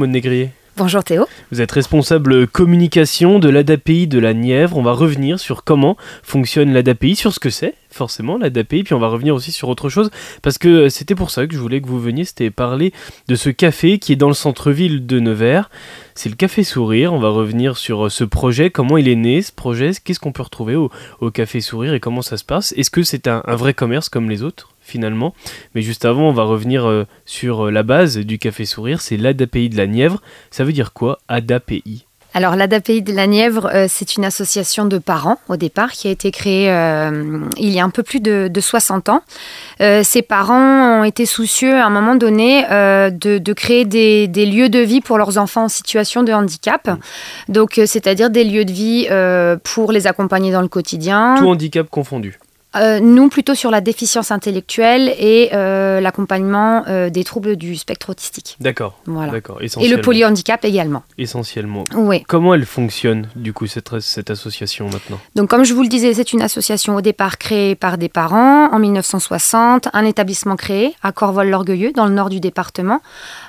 Bonjour Maud Négrier. Bonjour Théo. Vous êtes responsable communication de l'ADAPI de la Nièvre. On va revenir sur comment fonctionne l'ADAPI, sur ce que c'est forcément l'ADAPI, puis on va revenir aussi sur autre chose, parce que euh, c'était pour ça que je voulais que vous veniez, c'était parler de ce café qui est dans le centre-ville de Nevers. C'est le Café Sourire, on va revenir sur euh, ce projet, comment il est né ce projet, qu'est-ce qu'on peut retrouver au, Café Sourire et comment ça se passe? Est-ce que c'est un vrai commerce comme les autres? Finalement. Mais juste avant, on va revenir euh, sur euh, la base du Café Sourire, c'est l'ADAPI de la Nièvre. Ça veut dire quoi, ADAPI alors l'ADAPI de la Nièvre, euh, c'est une association de parents au départ qui a été créée il y a un peu plus de, 60 ans. ces parents ont été soucieux à un moment donné de, créer des, des, lieux de vie pour leurs enfants en situation de handicap. Donc c'est-à-dire des lieux de vie pour les accompagner dans le quotidien. Tout handicap confondu. Euh, nous, plutôt sur la déficience intellectuelle et euh, l'accompagnement euh, des troubles du spectre autistique. D'accord. Voilà. Et le polyhandicap également. Essentiellement. Oui. Comment elle fonctionne, du coup, cette, cette association maintenant? Donc, comme je vous le disais, c'est une association au départ créée par des parents en 1960, un établissement créé à Corvol-l'Orgueilleux, dans le nord du département.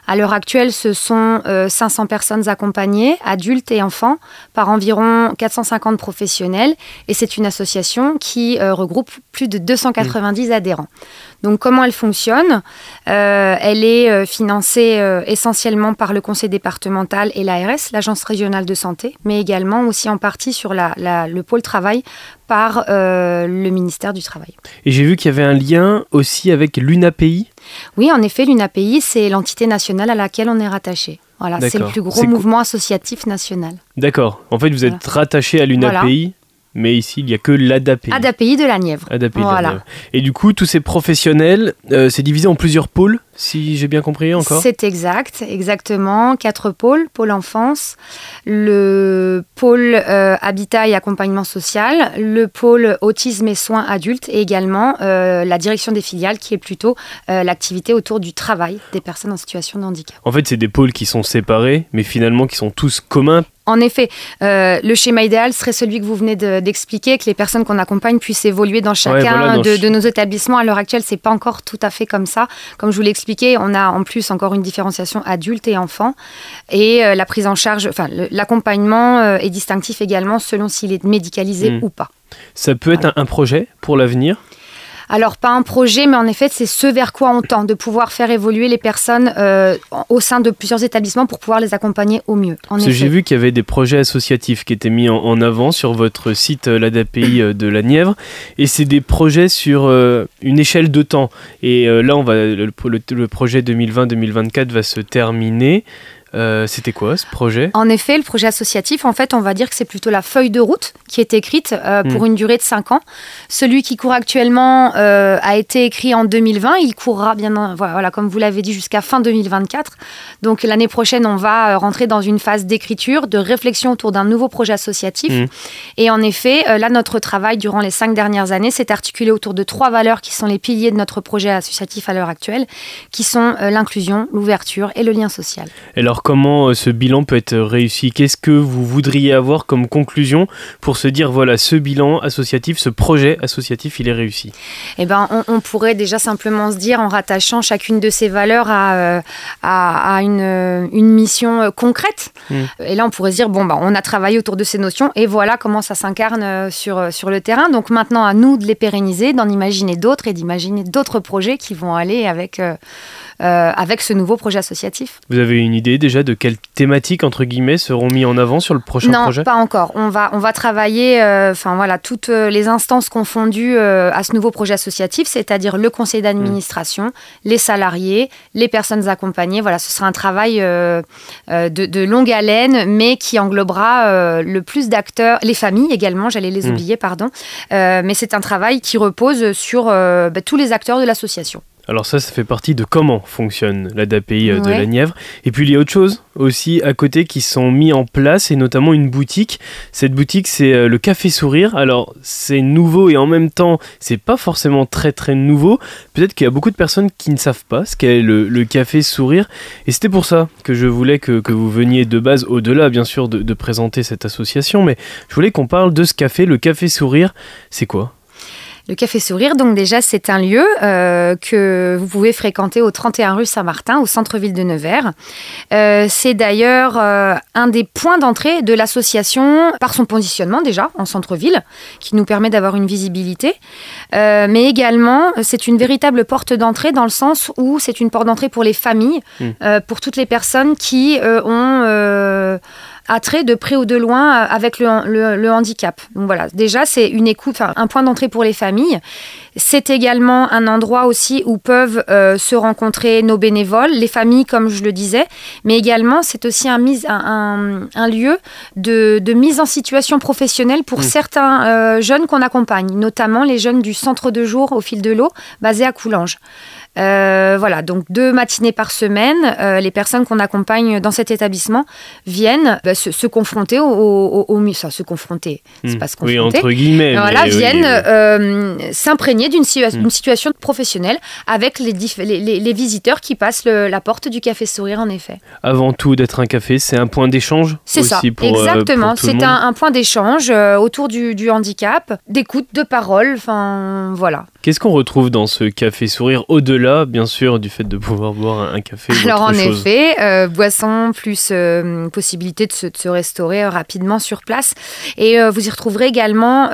À l'heure actuelle, ce sont 500 personnes accompagnées, adultes et enfants, par environ 450 professionnels. Et c'est une association qui regroupe plus de 290 mm. adhérents. Donc comment elle fonctionne? Euh, Elle est euh, financée euh, essentiellement par le conseil départemental et l'ARS, l'agence régionale de santé, mais également aussi en partie sur le pôle travail par le ministère du Travail. Et j'ai vu qu'il y avait un lien aussi avec l'UNAPI? Oui, en effet, l'UNAPI, c'est l'entité nationale à laquelle on est rattaché. Voilà, c'est le plus gros mouvement associatif national. D'accord. En fait, vous êtes rattaché à l'UNAPI mais ici il n'y a que l'ADAPI. ADAPI de la Nièvre. ADAPI voilà. de la Nièvre. Et du coup, tous ces professionnels, euh, c'est divisé en plusieurs pôles si j'ai bien compris encore C'est exact, exactement. Quatre pôles. Pôle enfance, le pôle euh, habitat et accompagnement social, le pôle autisme et soins adultes et également euh, la direction des filiales qui est plutôt l'activité autour du travail des personnes en situation de handicap. En fait, c'est des pôles qui sont séparés, mais finalement qui sont tous communs en effet, le schéma idéal serait celui que vous venez d'expliquer, que les personnes qu'on accompagne puissent évoluer dans chacun de, de, nos établissements. À l'heure actuelle, c'est pas encore tout à fait comme ça. Comme je vous l'ai expliqué, on a en plus encore une différenciation adulte et enfant. Et euh, la prise en charge, enfin, l'accompagnement euh, est distinctif également selon s'il est médicalisé hmm. ou pas. Ça peut être un projet pour l'avenir? Alors, pas un projet, mais en effet, c'est ce vers quoi on tend, de pouvoir faire évoluer les personnes euh, au sein de plusieurs établissements pour pouvoir les accompagner au mieux. Parce que j'ai vu qu'il y avait des projets associatifs qui étaient mis en, avant sur votre site, euh, l'ADAPI euh, de la Nièvre, et c'est des projets sur une échelle de temps. Et là, on va, le projet 2020-2024 va se terminer. Euh, c'était quoi ce projet? En effet, le projet associatif, en fait, on va dire que c'est plutôt la feuille de route qui est écrite euh, pour hmm. une durée de 5 ans. Celui qui court actuellement euh, a été écrit en 2020. Il courra bien, voilà, comme vous l'avez dit, jusqu'à fin 2024. Donc l'année prochaine, on va rentrer dans une phase d'écriture, de réflexion autour d'un nouveau projet associatif. Hmm. Et en effet, là, notre travail durant les 5 dernières années s'est articulé autour de trois valeurs qui sont les piliers de notre projet associatif à l'heure actuelle, qui sont l'inclusion, l'ouverture et le lien social. Alors, comment euh, ce bilan peut être réussi Qu'est-ce que vous voudriez avoir comme conclusion pour se dire voilà, ce bilan associatif, ce projet associatif, il est réussi? Eh ben, on, pourrait déjà simplement se dire en rattachant chacune de ces valeurs à, euh, à, une, une, mission concrète. Hmm. Et là, on pourrait se dire bon, bah, on a travaillé autour de ces notions et voilà comment ça s'incarne euh, sur, sur le terrain. Donc maintenant, à nous de les pérenniser, d'en imaginer d'autres et d'imaginer d'autres projets qui vont aller avec. Euh, avec ce nouveau projet associatif. Vous avez une idée déjà? De quelles thématiques entre guillemets seront mis en avant sur le prochain projet? Non, pas encore. On va on va travailler, euh, enfin voilà, toutes euh, les instances confondues à ce nouveau projet associatif, c'est-à-dire le conseil d'administration, mm. les salariés, les personnes accompagnées. Voilà, ce sera un travail de, de, longue haleine, mais qui englobera le plus d'acteurs, les familles également. J'allais les mm. oublier, pardon. mais c'est un travail qui repose sur bah, tous les acteurs de l'association. Alors ça, ça fait partie de comment fonctionne l'ADAPI euh, de la Nièvre. Et puis il y a autre chose aussi à côté qui sont mis en place, et notamment une boutique. Cette boutique, c'est euh, le Café Sourire. Alors c'est nouveau et en même temps, c'est pas forcément très très nouveau. Peut-être qu'il y a beaucoup de personnes qui ne savent pas ce qu'est le, Café Sourire. Et c'était pour ça que je voulais que, vous veniez de base, au-delà bien sûr de, de présenter cette association, mais je voulais qu'on parle de ce café, le Café Sourire. C'est quoi? Le Café Sourire, donc déjà, c'est un lieu euh, que vous pouvez fréquenter au 31 rue Saint-Martin, au centre-ville de Nevers. Euh, c'est d'ailleurs euh, un des points d'entrée de l'association par son positionnement déjà en centre-ville, qui nous permet d'avoir une visibilité. mais également, c'est une véritable porte d'entrée dans le sens où c'est une porte d'entrée pour les familles, mmh. pour toutes les personnes qui ont trait de près ou de loin euh, avec le, handicap. Donc voilà, déjà c'est une écoute, un point d'entrée pour les familles. C'est également un endroit aussi où peuvent euh, se rencontrer nos bénévoles, les familles comme je le disais, mais également c'est aussi un, un, lieu de, mise en situation professionnelle pour mmh. certains euh, jeunes qu'on accompagne, notamment les jeunes du centre de jour au fil de l'eau basé à Coulanges. Euh, voilà, donc deux matinées par semaine, euh, les personnes qu'on accompagne dans cet établissement viennent bah, se, confronter au, au, au, se confronter, c'est hmm. pas se confronter. Oui, entre guillemets. Voilà, viennent euh, s'imprégner d'une hmm. situation professionnelle avec les, les, les, visiteurs qui passent la porte du café Sourire, en effet. Avant tout d'être un café, c'est un point d'échange. C'est ça, exactement. c'est un, un, point d'échange autour du, du handicap, d'écoute, de parole, enfin voilà. Qu'est-ce qu'on retrouve dans ce café sourire au-delà, bien sûr, du fait de pouvoir boire un café Alors en effet, euh, boisson plus euh, possibilité de se, restaurer euh, rapidement sur place. Et vous y retrouverez également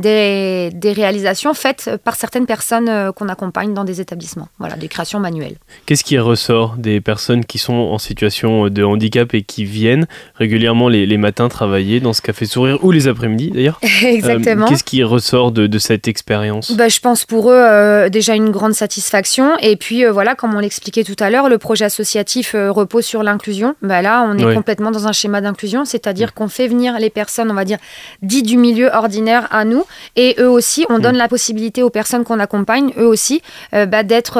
des, des, réalisations faites par certaines personnes qu'on accompagne dans des établissements. Voilà, des créations manuelles. Qu'est-ce qui ressort des personnes qui sont en situation de handicap et qui viennent régulièrement les, les matins travailler dans ce café sourire ou les après-midi d'ailleurs Exactement. Qu'est-ce qui ressort de, de cette expérience? Bah, Je pense pour eux euh, déjà une grande satisfaction. Et puis euh, voilà, comme on l'expliquait tout à l'heure, le projet associatif euh, repose sur l'inclusion. Bah, là, on est complètement dans un schéma d'inclusion, c'est-à-dire qu'on fait venir les personnes, on va dire, dites du milieu ordinaire à nous. Et eux aussi, on donne la possibilité aux personnes qu'on accompagne, eux aussi, bah, d'être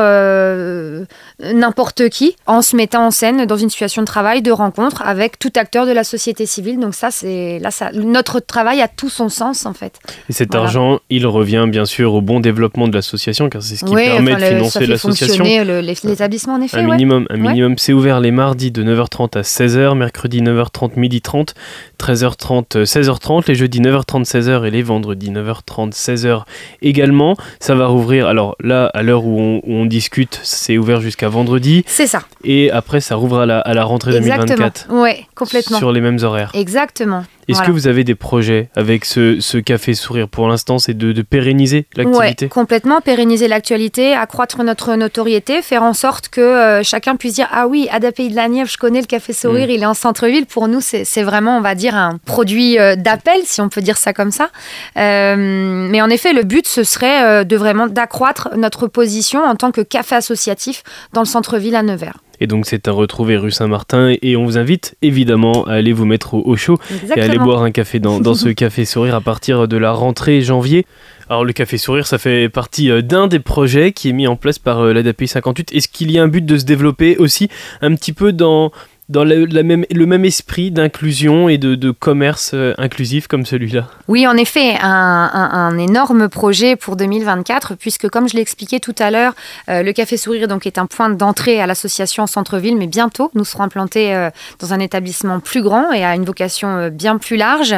n'importe qui en se mettant en scène dans une situation de travail, de rencontre avec tout acteur de la société civile. Donc ça, c'est là, ça, notre travail a tout son sens en fait. Et cet argent, il revient bien sûr au bon développement de l'association, car c'est ce qui permet de financer l'association. l'établissement, en effet. Un minimum, un minimum. C'est ouvert les mardis de 9h30 à 16h, mercredi 9h30, midi 30, 13h30, 16h30, les jeudis 9h30, 16h et les vendredis 9h30, 16h également. Ça va rouvrir, alors là, à l'heure où, on, discute, c'est ouvert jusqu'à vendredi. C'est ça. Et après, ça rouvre à la, à la rentrée Exactement. 2024. Ouais, complètement. Sur les mêmes horaires. Exactement. Est-ce que vous avez des projets avec ce, café sourire pour l'instant C'est de, pérenniser l'activité Oui, complètement, pérenniser l'actualité, accroître notre notoriété, faire en sorte que euh, chacun puisse dire Ah oui, Pays de la Nièvre, je connais le café sourire, mm. il est en centre-ville. Pour nous, c'est vraiment, on va dire, un produit euh, d'appel, si on peut dire ça comme ça. Euh, mais en effet, le but, ce serait de vraiment d'accroître notre position en tant que café associatif dans le centre-ville à Nevers. Et donc c'est à retrouver rue Saint-Martin et on vous invite évidemment à aller vous mettre au, chaud et à aller boire un café dans, dans ce café sourire à partir de la rentrée janvier. Alors le Café Sourire, ça fait partie euh, d'un des projets qui est mis en place par euh, l'ADAPI 58. Est-ce qu'il y a un but de se développer aussi un petit peu dans dans le, même, esprit d'inclusion et de, commerce euh, inclusif comme celui-là Oui, en effet, un, énorme projet pour 2024, puisque comme je l'ai expliqué tout à l'heure, euh, le Café Sourire donc, est un point d'entrée à l'association Centre-Ville, mais bientôt, nous serons implantés euh, dans un établissement plus grand et à une vocation bien plus large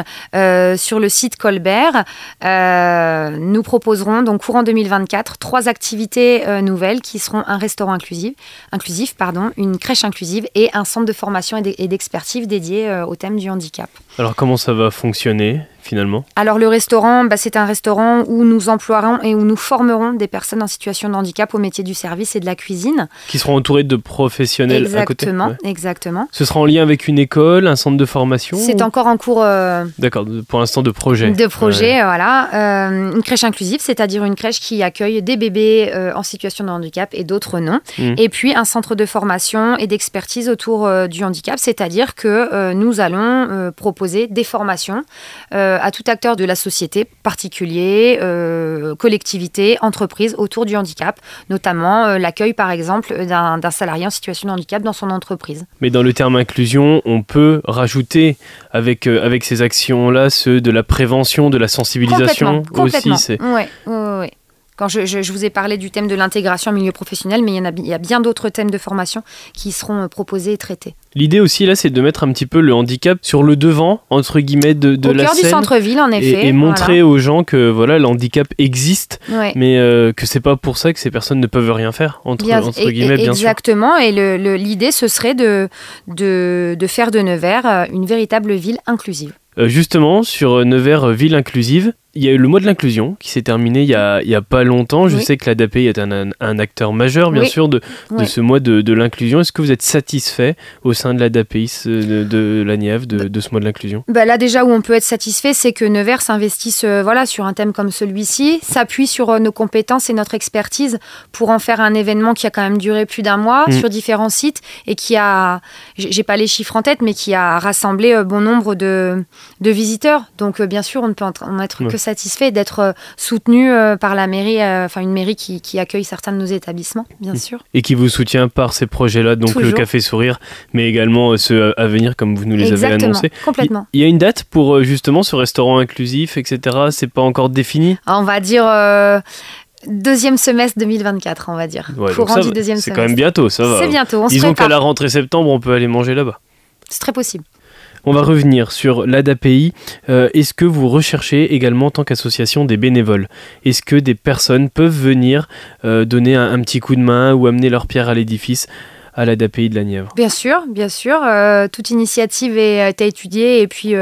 sur le site Colbert. nous proposerons donc courant 2024 trois activités nouvelles qui seront un restaurant inclusif, inclusif pardon, une crèche inclusive et un centre de formation et d'expertise dédiée euh, au thème du handicap. Alors comment ça va fonctionner? Finalement Alors le restaurant, bah, c'est un restaurant où nous emploierons et où nous formerons des personnes en situation de handicap au métier du service et de la cuisine. Qui seront entourés de professionnels exactement, à côté Exactement. Ce sera en lien avec une école, un centre de formation C'est encore en cours... Euh, D'accord, pour l'instant de projet. De projet, voilà. Euh, une crèche inclusive, c'est-à-dire une crèche qui accueille des bébés euh, en situation de handicap et d'autres non. Mmh. Et puis un centre de formation et d'expertise autour du handicap, c'est-à-dire que nous allons proposer des formations à tout acteur de la société, particulier, euh, collectivité, entreprise, autour du handicap, notamment euh, l'accueil par exemple d'un salarié en situation de handicap dans son entreprise. Mais dans le terme inclusion, on peut rajouter avec, euh, avec ces actions-là ceux de la prévention, de la sensibilisation aussi. Oui, oui, oui Quand je, je, vous ai parlé du thème de l'intégration en milieu professionnel, mais il y, en a, il y a bien d'autres thèmes de formation qui seront proposés et traités. L'idée aussi là, c'est de mettre un petit peu le handicap sur le devant, entre guillemets, de, de Au la cœur du centre-ville, en effet. Et, et montrer voilà. aux gens que voilà, le handicap existe, Ouais. mais euh, que c'est pas pour ça que ces personnes ne peuvent rien faire, entre, Bien- entre et- guillemets, et- bien sûr. exactement. Et l'idée, ce serait de, de, de faire de Nevers euh, une véritable ville inclusive. Euh, justement, sur euh, Nevers, euh, ville inclusive, il y a eu le mois de l'inclusion qui s'est terminé il y a, il y a pas longtemps. Je Oui. sais que l'ADAPI est un, un, un acteur majeur, bien Oui. sûr, de, de Oui. ce mois de, de l'inclusion. Est-ce que vous êtes satisfait au sein de l'ADAPI de, de la Nièvre de, de ce mois de l'inclusion? Bah là déjà où on peut être satisfait, c'est que Nevers s'investisse euh, voilà, sur un thème comme celui-ci, s'appuie sur euh, nos compétences et notre expertise pour en faire un événement qui a quand même duré plus d'un mois Mm. sur différents sites et qui a, j'ai pas les chiffres en tête, mais qui a rassemblé euh, bon nombre de, de visiteurs. Donc bien sûr, on ne peut en en être que satisfait d'être euh, soutenu euh, par la mairie, euh, enfin une mairie qui, qui accueille certains de nos établissements, bien Mm. sûr. et qui vous soutient par ces projets-là, donc le. Café Sourire, mais également ceux à venir, comme vous nous les avez annoncés. complètement. Il y a une date pour justement ce restaurant inclusif, etc. C'est pas encore défini? On va dire euh, deuxième semestre 2024, on va dire. Ouais, Courant du deuxième C'est semestre. quand même bientôt, ça va. C'est bientôt, on Disons qu'à la rentrée septembre, on peut aller manger là-bas. C'est très possible. On va revenir sur l'ADAPI. Euh, Est-ce que vous recherchez également en tant qu'association des bénévoles? Est-ce que des personnes peuvent venir euh, donner un, petit coup de main ou amener leur pierre à l'édifice à l'ADAPI de la Nièvre? Bien sûr, bien sûr. euh, toute initiative est, à étudier et puis,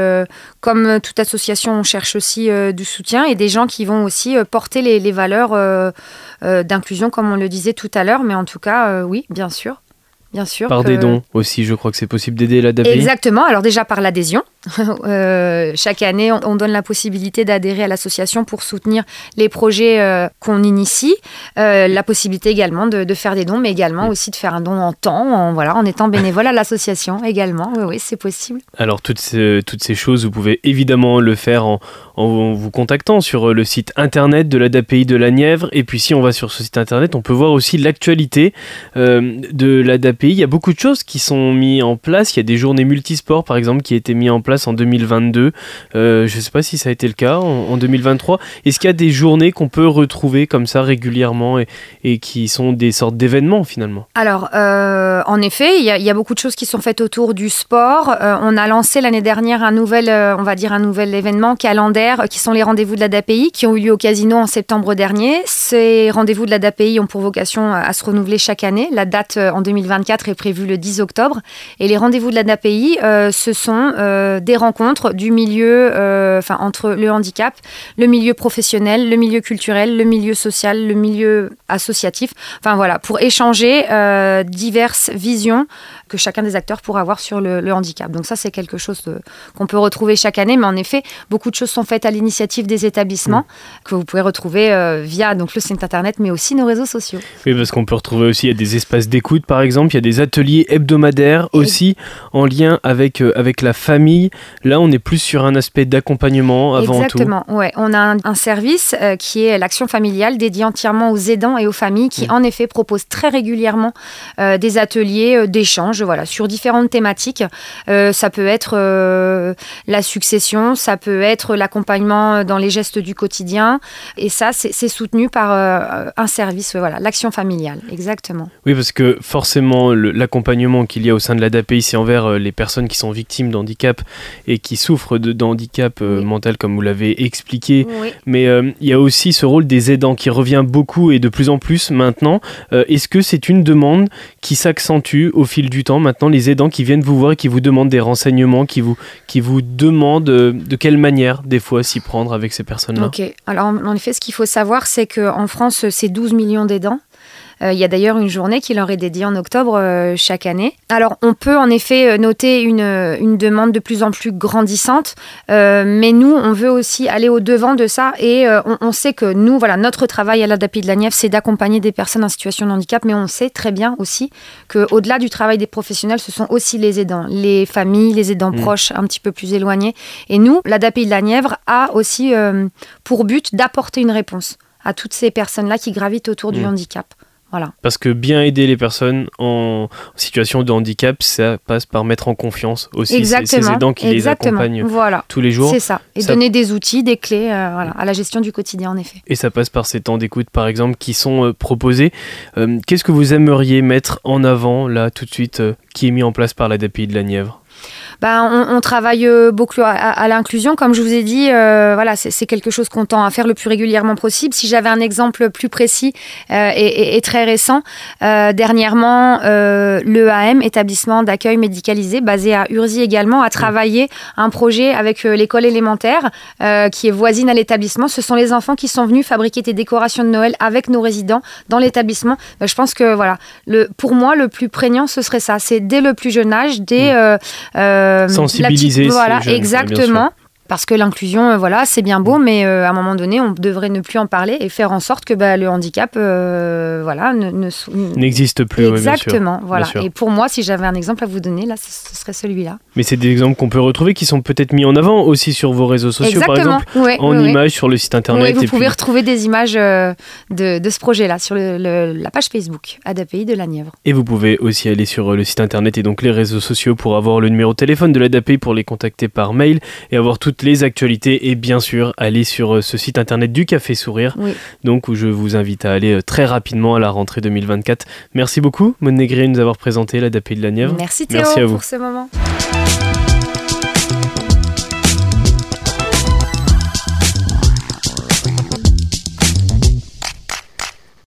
comme toute association, on cherche aussi du soutien et des gens qui vont aussi porter les, valeurs d'inclusion, comme on le disait tout à l'heure. Mais en tout cas, oui, bien sûr. Bien sûr. Par que- des dons aussi, je crois que c'est possible d'aider l'ADAPI. Exactement. Alors déjà par l'adhésion. Euh, chaque année, on, on donne la possibilité d'adhérer à l'association pour soutenir les projets euh, qu'on initie. Euh, la possibilité également de, de faire des dons, mais également aussi de faire un don en temps, en, voilà, en étant bénévole à l'association également. Oui, oui, c'est possible. Alors toutes ces, toutes ces choses, vous pouvez évidemment le faire en, en vous contactant sur le site internet de l'ADAPI de la Nièvre. Et puis si on va sur ce site internet, on peut voir aussi l'actualité de l'ADAPI. Il y a beaucoup de choses qui sont mises en place. Il y a des journées multisports par exemple qui a été mis en place en 2022. Euh, je ne sais pas si ça a été le cas en, en 2023. Est-ce qu'il y a des journées qu'on peut retrouver comme ça régulièrement et, qui sont des sortes d'événements finalement? Alors, euh, en effet, il y, a- beaucoup de choses qui sont faites autour du sport. Euh, on a lancé l'année dernière un nouvel, on va dire un nouvel événement calendaire, qui sont les rendez-vous de l'ADAPI, qui ont eu lieu au Casino en septembre dernier. Ces rendez-vous de l'ADAPI ont pour vocation à se renouveler chaque année. La date en 2024 est prévue le 10 octobre. Et les rendez-vous de l'ADAPI, euh, ce sont des rencontres du milieu, euh, enfin entre le handicap, le milieu professionnel, le milieu culturel, le milieu social, le milieu associatif. Enfin voilà, pour échanger euh, diverses visions que chacun des acteurs pourra avoir sur le, le handicap. Donc ça, c'est quelque chose qu'on peut retrouver chaque année, mais en effet, beaucoup de choses sont faites à l'initiative des établissements que vous pouvez retrouver euh, via donc le site internet, mais aussi nos réseaux sociaux. Oui, parce qu'on peut retrouver aussi, il y a des espaces d'écoute par exemple, il y a des ateliers hebdomadaires Et- aussi en lien avec, euh, avec la famille. Là, on est plus sur un aspect d'accompagnement avant tout. Exactement, ouais. On a un, un service euh, qui est l'action familiale dédié entièrement aux aidants et aux familles qui, Mm. en effet, propose très régulièrement euh, des ateliers euh, d'échange voilà, sur différentes thématiques. Euh, ça peut être la succession, ça peut être l'accompagnement dans les gestes du quotidien. Et ça, c'est soutenu par un service, voilà, l'action familiale, exactement. Oui, parce que forcément, l'accompagnement qu'il y a au sein de l'ADAPI, c'est envers les personnes qui sont victimes d'handicap et qui souffrent de, de handicap euh, Oui. mental, comme vous l'avez expliqué. Oui. Mais euh, il y a aussi ce rôle des aidants qui revient beaucoup et de plus en plus maintenant. Euh, Est-ce que c'est une demande qui s'accentue au fil du temps maintenant Les aidants qui viennent vous voir et qui vous demandent des renseignements, qui vous, qui vous demandent de quelle manière, des fois, s'y prendre avec ces personnes-là? Ok. Alors, en en effet, ce qu'il faut savoir, c'est qu'en France, c'est 12 millions d'aidants. Euh, il y a d'ailleurs une journée qui leur est dédiée en octobre euh, chaque année. Alors, on peut en effet euh, noter une, une demande de plus en plus grandissante, mais nous, on veut aussi aller au-devant de ça et on, on sait que nous, voilà, notre travail à l'ADAPI de la Nièvre, c'est d'accompagner des personnes en situation de handicap, mais on sait très bien aussi qu'au-delà du travail des professionnels, ce sont aussi les aidants, les familles, les aidants Mm. proches un petit peu plus éloignés. Et nous, l'ADAPI de la Nièvre a aussi euh, pour but d'apporter une réponse à toutes ces personnes-là qui gravitent autour du Mm. handicap. Voilà. Parce que bien aider les personnes en situation de handicap, ça passe par mettre en confiance aussi ces aidants qui Exactement. les accompagnent Voilà. tous les jours. C'est ça. Et Ça- donner des outils, des clés euh, voilà, à la gestion du quotidien, en effet. Et ça passe par ces temps d'écoute, par exemple, qui sont euh, proposés. Euh, Qu'est-ce que vous aimeriez mettre en avant, là, tout de suite, qui est mis en place par l'ADAPI de la Nièvre? Ben, on, on travaille euh, beaucoup à, à- à l'inclusion. Comme je vous ai dit, euh, voilà, c'est quelque chose qu'on tend à faire le plus régulièrement possible. Si j'avais un exemple plus précis euh, et, et- et très récent, euh, dernièrement, l'EAM, établissement d'accueil médicalisé, basé à Urzy également, a travaillé un projet avec l'école élémentaire qui est voisine à l'établissement. Ce sont les enfants qui sont venus fabriquer des décorations de Noël avec nos résidents dans l'établissement. Je pense que voilà, le, pour moi, le plus prégnant, ce serait ça. C'est dès le plus jeune âge, dès euh, la petite- Sensibiliser ces voilà, exactement. Parce que l'inclusion, euh, voilà, c'est bien beau, mais euh, à un moment donné, on devrait ne plus en parler et faire en sorte que bah, le handicap, euh, voilà, ne, ne sou- N'existe plus. Exactement, voilà. Et pour moi, si j'avais un exemple à vous donner, là, ce, serait celui-là. Mais c'est des exemples qu'on peut retrouver qui sont peut-être mis en avant aussi sur vos réseaux sociaux, Exactement. par exemple, ouais, en images sur le site internet. Oui, vous et pouvez puis- retrouver des images de, de ce projet-là sur le- le- la page Facebook ADAPI de la Nièvre. Et vous pouvez aussi aller sur le site internet et donc les réseaux sociaux pour avoir le numéro de téléphone de l'ADAPI pour les contacter par mail et avoir toutes les actualités et bien sûr aller sur euh, ce site internet du Café Sourire Oui. donc où je vous invite à aller euh, très rapidement à la rentrée 2024. Merci beaucoup Maud Négrier de nous avoir présenté l'ADAPI de la Nièvre. Merci Théo Merci à vous. pour ce moment.